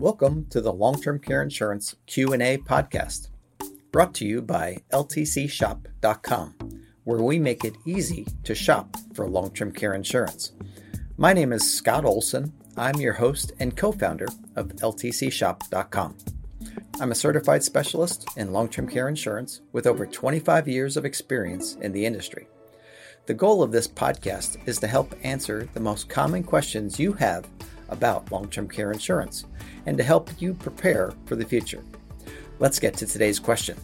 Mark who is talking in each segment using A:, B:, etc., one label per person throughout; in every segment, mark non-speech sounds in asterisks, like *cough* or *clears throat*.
A: Welcome to the Long-Term Care Insurance Q&A podcast, brought to you by ltcshop.com, where we make it easy to shop for long-term care insurance. My name is Scott Olson. I'm your host and co-founder of ltcshop.com. I'm a certified specialist in long-term care insurance with over 25 years of experience in the industry. The goal of this podcast is to help answer the most common questions you have about long term care insurance and to help you prepare for the future. Let's get to today's question.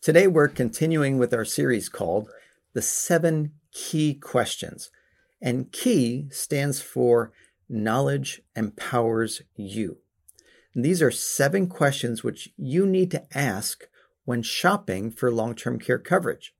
A: Today, we're continuing with our series called The Seven Key Questions. And key stands for knowledge empowers you. And these are seven questions which you need to ask when shopping for long term care coverage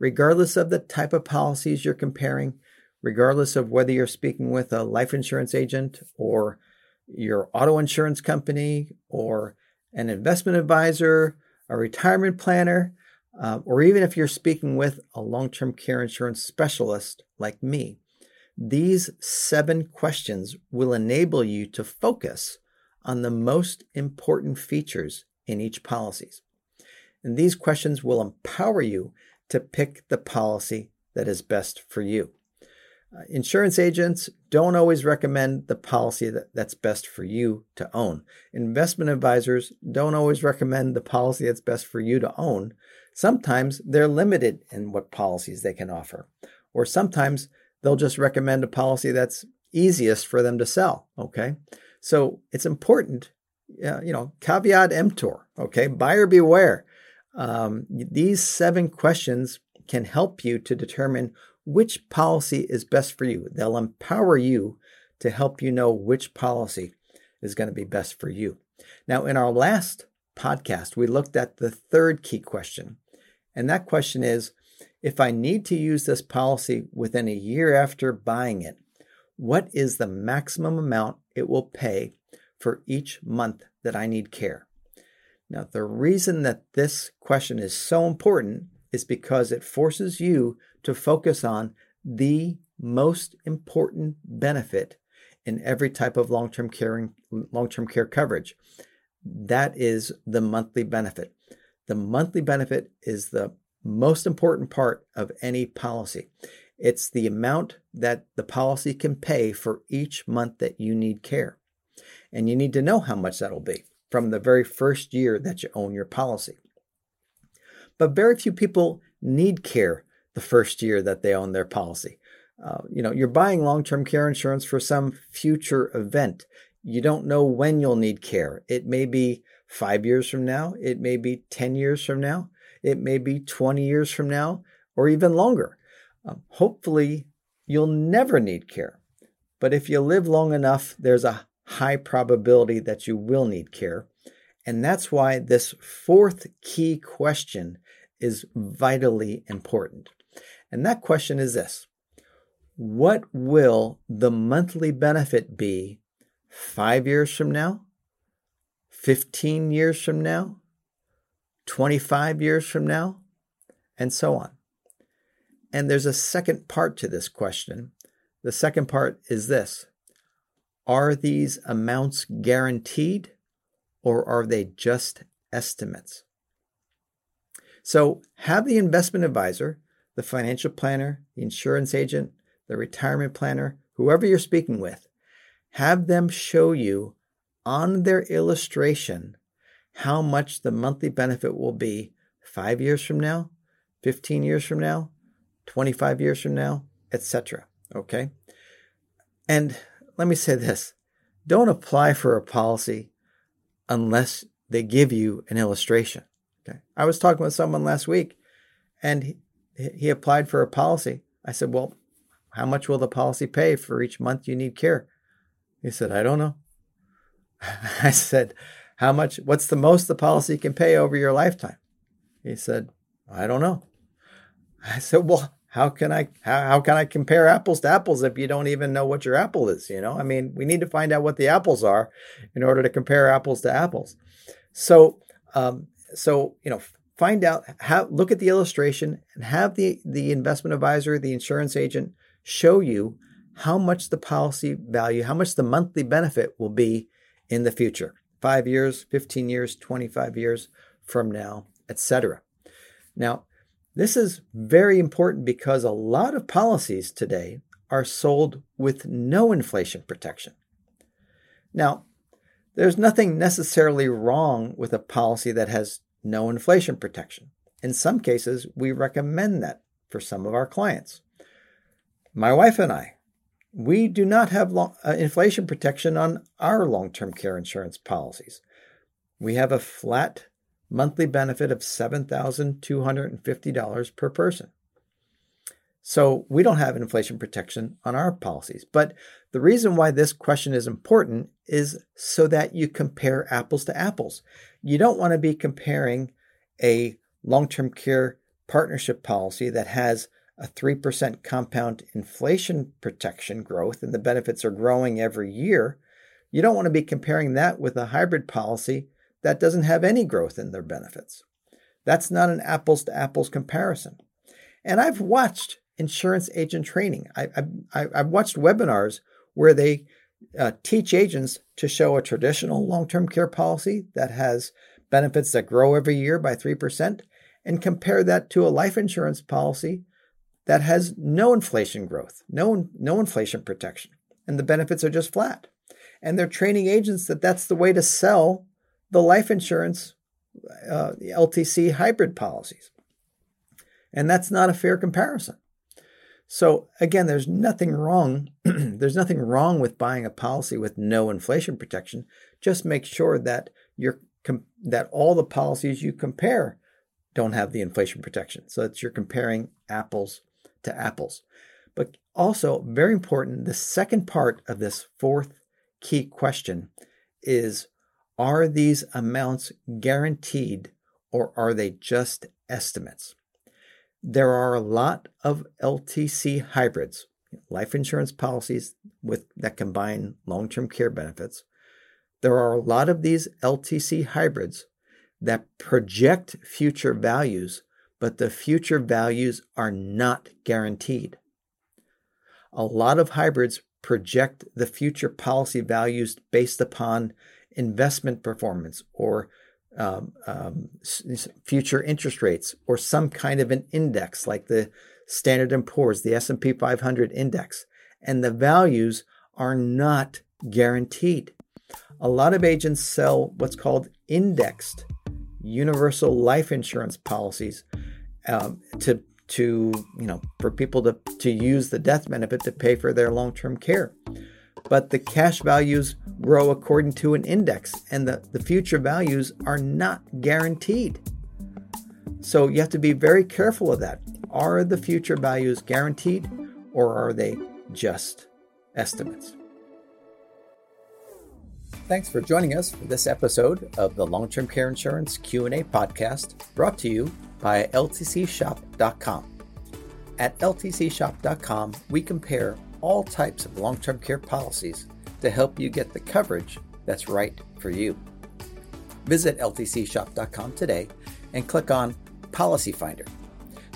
A: regardless of the type of policies you're comparing, regardless of whether you're speaking with a life insurance agent or your auto insurance company or an investment advisor, a retirement planner, uh, or even if you're speaking with a long term care insurance specialist like me, these seven questions will enable you to focus on the most important features in each policies. And these questions will empower you to pick the policy that is best for you. Uh, insurance agents don't always recommend the policy that, that's best for you to own. Investment advisors don't always recommend the policy that's best for you to own. Sometimes they're limited in what policies they can offer, or sometimes they'll just recommend a policy that's easiest for them to sell. Okay. So it's important, uh, you know, caveat emptor. Okay. Buyer beware. Um, these seven questions can help you to determine which policy is best for you. They'll empower you to help you know which policy is going to be best for you. Now, in our last podcast, we looked at the third key question. And that question is if I need to use this policy within a year after buying it, what is the maximum amount it will pay for each month that I need care? Now, the reason that this question is so important is because it forces you to focus on the most important benefit in every type of long-term care long-term care coverage. That is the monthly benefit. The monthly benefit is the most important part of any policy. It's the amount that the policy can pay for each month that you need care. And you need to know how much that'll be from the very first year that you own your policy. But very few people need care the first year that they own their policy. Uh, you know, you're buying long term care insurance for some future event. You don't know when you'll need care. It may be five years from now, it may be 10 years from now, it may be 20 years from now, or even longer. Um, hopefully, you'll never need care. But if you live long enough, there's a high probability that you will need care. And that's why this fourth key question is vitally important. And that question is this What will the monthly benefit be five years from now, 15 years from now, 25 years from now, and so on? And there's a second part to this question. The second part is this are these amounts guaranteed or are they just estimates? So, have the investment advisor, the financial planner, the insurance agent, the retirement planner, whoever you're speaking with, have them show you on their illustration how much the monthly benefit will be five years from now, 15 years from now, 25 years from now, etc. Okay? And let me say this don't apply for a policy unless they give you an illustration. Okay. I was talking with someone last week and he, he applied for a policy. I said, Well, how much will the policy pay for each month you need care? He said, I don't know. *laughs* I said, How much? What's the most the policy can pay over your lifetime? He said, I don't know. I said, Well, how can I how, how can I compare apples to apples if you don't even know what your apple is? You know, I mean, we need to find out what the apples are in order to compare apples to apples. So, um, so you know, find out how look at the illustration and have the, the investment advisor, the insurance agent show you how much the policy value, how much the monthly benefit will be in the future. 5 years, 15 years, 25 years from now, etc. Now, this is very important because a lot of policies today are sold with no inflation protection. Now, there's nothing necessarily wrong with a policy that has no inflation protection. In some cases, we recommend that for some of our clients. My wife and I, we do not have long, uh, inflation protection on our long term care insurance policies. We have a flat monthly benefit of $7,250 per person. So we don't have inflation protection on our policies. But the reason why this question is important is so that you compare apples to apples. You don't want to be comparing a long term care partnership policy that has a 3% compound inflation protection growth and the benefits are growing every year. You don't want to be comparing that with a hybrid policy that doesn't have any growth in their benefits. That's not an apples to apples comparison. And I've watched insurance agent training. I, have watched webinars where they uh, teach agents to show a traditional long term care policy that has benefits that grow every year by 3% and compare that to a life insurance policy that has no inflation growth, no, no inflation protection, and the benefits are just flat. And they're training agents that that's the way to sell the life insurance uh, the LTC hybrid policies. And that's not a fair comparison. So again, there's nothing wrong. *clears throat* there's nothing wrong with buying a policy with no inflation protection. Just make sure that you're that all the policies you compare don't have the inflation protection. So that you're comparing apples to apples. But also, very important, the second part of this fourth key question is are these amounts guaranteed or are they just estimates? There are a lot of LTC hybrids, life insurance policies with that combine long-term care benefits. There are a lot of these LTC hybrids that project future values, but the future values are not guaranteed. A lot of hybrids project the future policy values based upon investment performance or um, um, future interest rates or some kind of an index like the Standard & Poor's, the S&P 500 index, and the values are not guaranteed. A lot of agents sell what's called indexed universal life insurance policies um, to to you know for people to to use the death benefit to pay for their long-term care but the cash values grow according to an index, and the, the future values are not guaranteed. So you have to be very careful of that. Are the future values guaranteed, or are they just estimates? Thanks for joining us for this episode of the Long-Term Care Insurance Q&A podcast brought to you by ltcshop.com. At ltcshop.com, we compare all types of long term care policies to help you get the coverage that's right for you. Visit ltcshop.com today and click on Policy Finder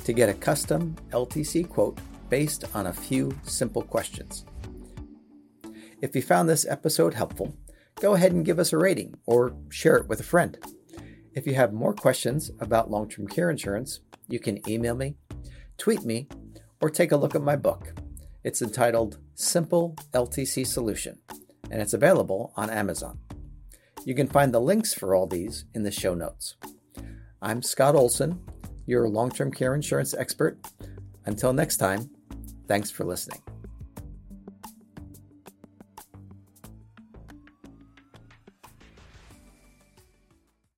A: to get a custom LTC quote based on a few simple questions. If you found this episode helpful, go ahead and give us a rating or share it with a friend. If you have more questions about long term care insurance, you can email me, tweet me, or take a look at my book. It's entitled Simple LTC Solution, and it's available on Amazon. You can find the links for all these in the show notes. I'm Scott Olson, your long term care insurance expert. Until next time, thanks for listening.